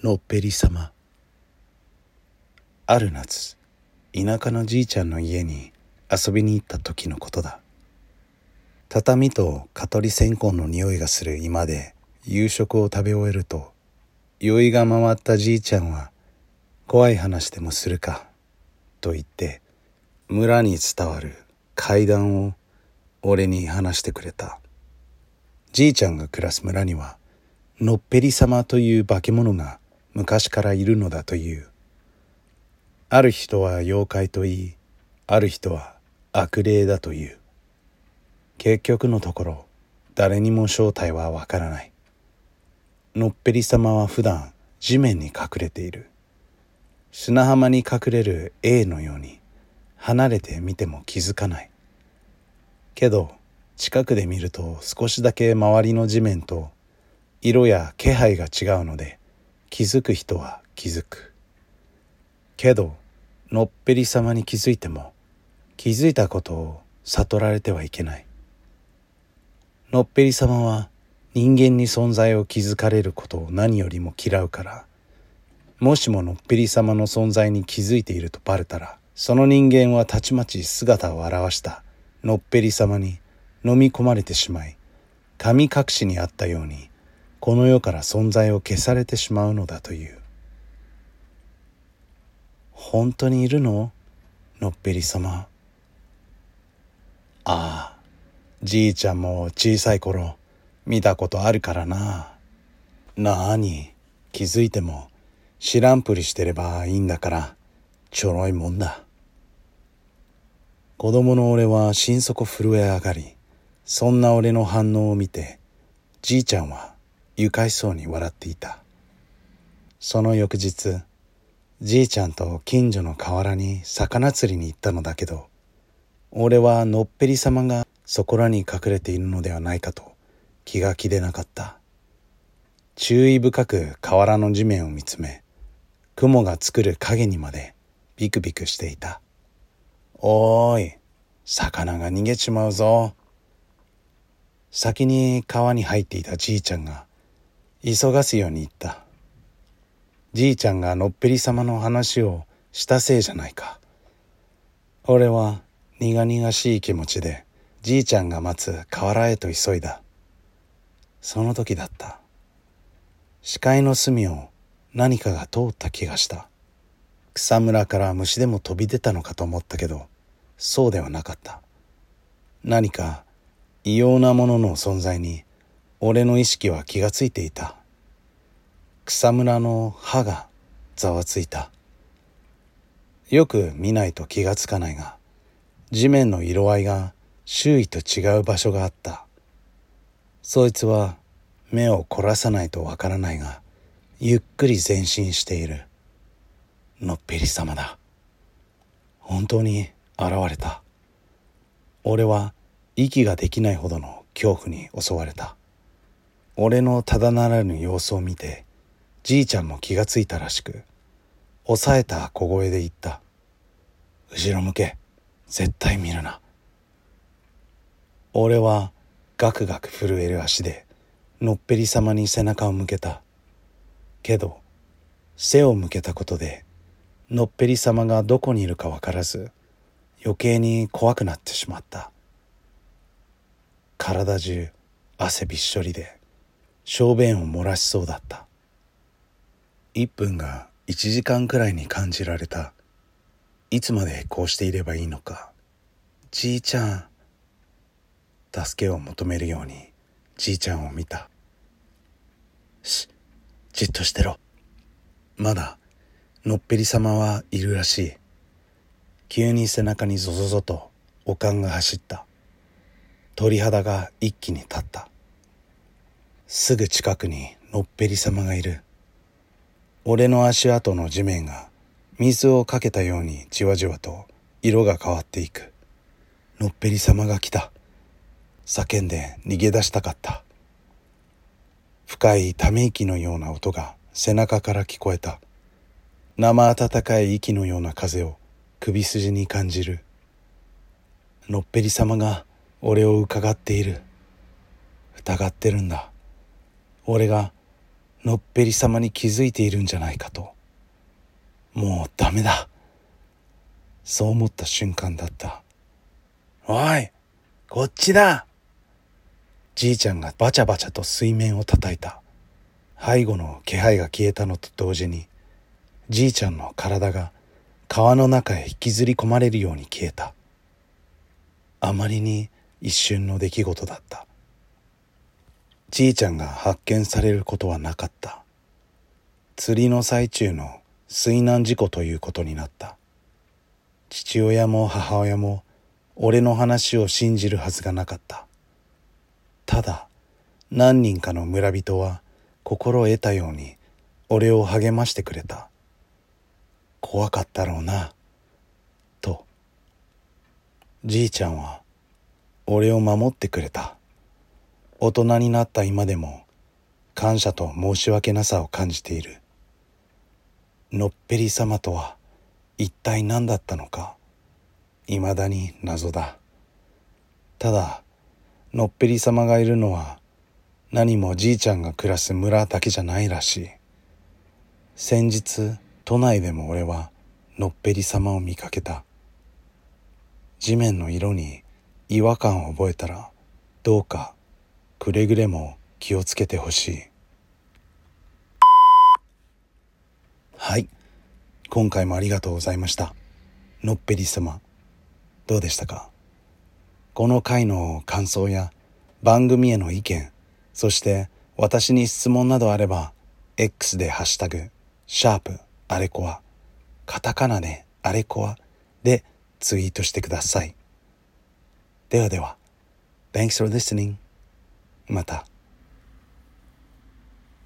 のっぺり様。ある夏田舎のじいちゃんの家に遊びに行った時のことだ。畳と蚊取り線香の匂いがする居間で夕食を食べ終えると酔いが回ったじいちゃんは怖い話でもするかと言って村に伝わる怪談を俺に話してくれた。じいちゃんが暮らす村にはのっぺり様という化け物が昔からいるのだという。ある人は妖怪と言いある人は悪霊だという。結局のところ誰にも正体はわからない。のっぺり様は普段地面に隠れている。砂浜に隠れる A のように離れて見ても気づかない。けど近くで見ると少しだけ周りの地面と色や気配が違うので気づく人は気づく。けどのっぺり様に気づいても気づいたことを悟られてはいけない。のっぺり様は人間に存在を気づかれることを何よりも嫌うからもしものっぺり様の存在に気づいているとバレたらその人間はたちまち姿を現した。のっぺり様に飲み込まれてしまい神隠しにあったようにこの世から存在を消されてしまうのだという。本当にいるの？のっぺり様。ああじいちゃんも小さい頃見たことあるからな。なあに気づいても知らんぷりしてればいいんだからちょろいもんだ。子供の俺は心底震え上がりそんな俺の反応を見てじいちゃんは愉快そうに笑っていた。その翌日じいちゃんと近所の河原に魚釣りに行ったのだけど俺はのっぺり様がそこらに隠れているのではないかと気が気でなかった。注意深く河原の地面を見つめ雲が作る影にまでビクビクしていた。おーい魚が逃げちまうぞ。先に川に入っていたじいちゃんが急がすように言った。じいちゃんがのっぺり様の話をしたせいじゃないか。俺は苦々しい気持ちでじいちゃんが待つ河原へと急いだ。その時だった。視界の隅を何かが通った気がした。草むらから虫でも飛び出たのかと思ったけど、そうではなかった。何か異様なものの存在に俺の意識は気がついていた。草むらの歯がざわついた。よく見ないと気がつかないが地面の色合いが周囲と違う場所があった。そいつは目を凝らさないとわからないがゆっくり前進している。のっぺり様だ。本当に現れた。俺は息ができないほどの恐怖に襲われた。俺のただならぬ様子を見てじいちゃんも気がついたらしく抑えた小声で言った「後ろ向け絶対見るな」俺はガクガク震える足でのっぺり様に背中を向けた。けど背を向けたことでのっぺり様がどこにいるかわからず余計に怖くなってしまった。体中汗びっしょりで。小便を漏らしそうだった。1分が1時間くらいに感じられた。いつまでこうしていればいいのか。じいちゃん助けを求めるようにじいちゃんを見た。しじっとしてろ。まだのっぺり様はいるらしい。急に背中にゾゾゾとおかんが走った。鳥肌が一気に立った。すぐ近くにのっぺり様がいる。俺の足跡の地面が水をかけたようにじわじわと色が変わっていく。のっぺり様が来た。叫んで逃げ出したかった。深いため息のような音が背中から聞こえた。生暖かい息のような風を首筋に感じる。のっぺり様が俺を伺っている。疑ってるんだ。俺がのっぺり様に気づいているんじゃないかと。もうダメだ。そう思った瞬間だった。おいこっちだ。じいちゃんがバチャバチャと水面を叩いた。背後の気配が消えたのと同時にじいちゃんの体が川の中へ引きずり込まれるように消えた。あまりに一瞬の出来事だった。じいちゃんが発見されることはなかった。釣りの最中の水難事故ということになった。父親も母親も俺の話を信じるはずがなかった。ただ何人かの村人は心得たように俺を励ましてくれた。怖かったろうなと。じいちゃんは俺を守ってくれた。大人になった今でも感謝と申し訳なさを感じている。のっぺり様とは一体何だったのか未だに謎だ。ただのっぺり様がいるのは何もじいちゃんが暮らす村だけじゃないらしい。先日都内でも俺はのっぺり様を見かけた。地面の色に違和感を覚えたらどうかくれぐれも気をつけてほしい。はい。今回もありがとうございました。のっぺり様。どうでしたか？この回の感想や番組への意見そして私に質問などあれば X でハッシュタグシャープあれこわカタカナであれこわでツイートしてください。ではでは、Thanks for listening. また。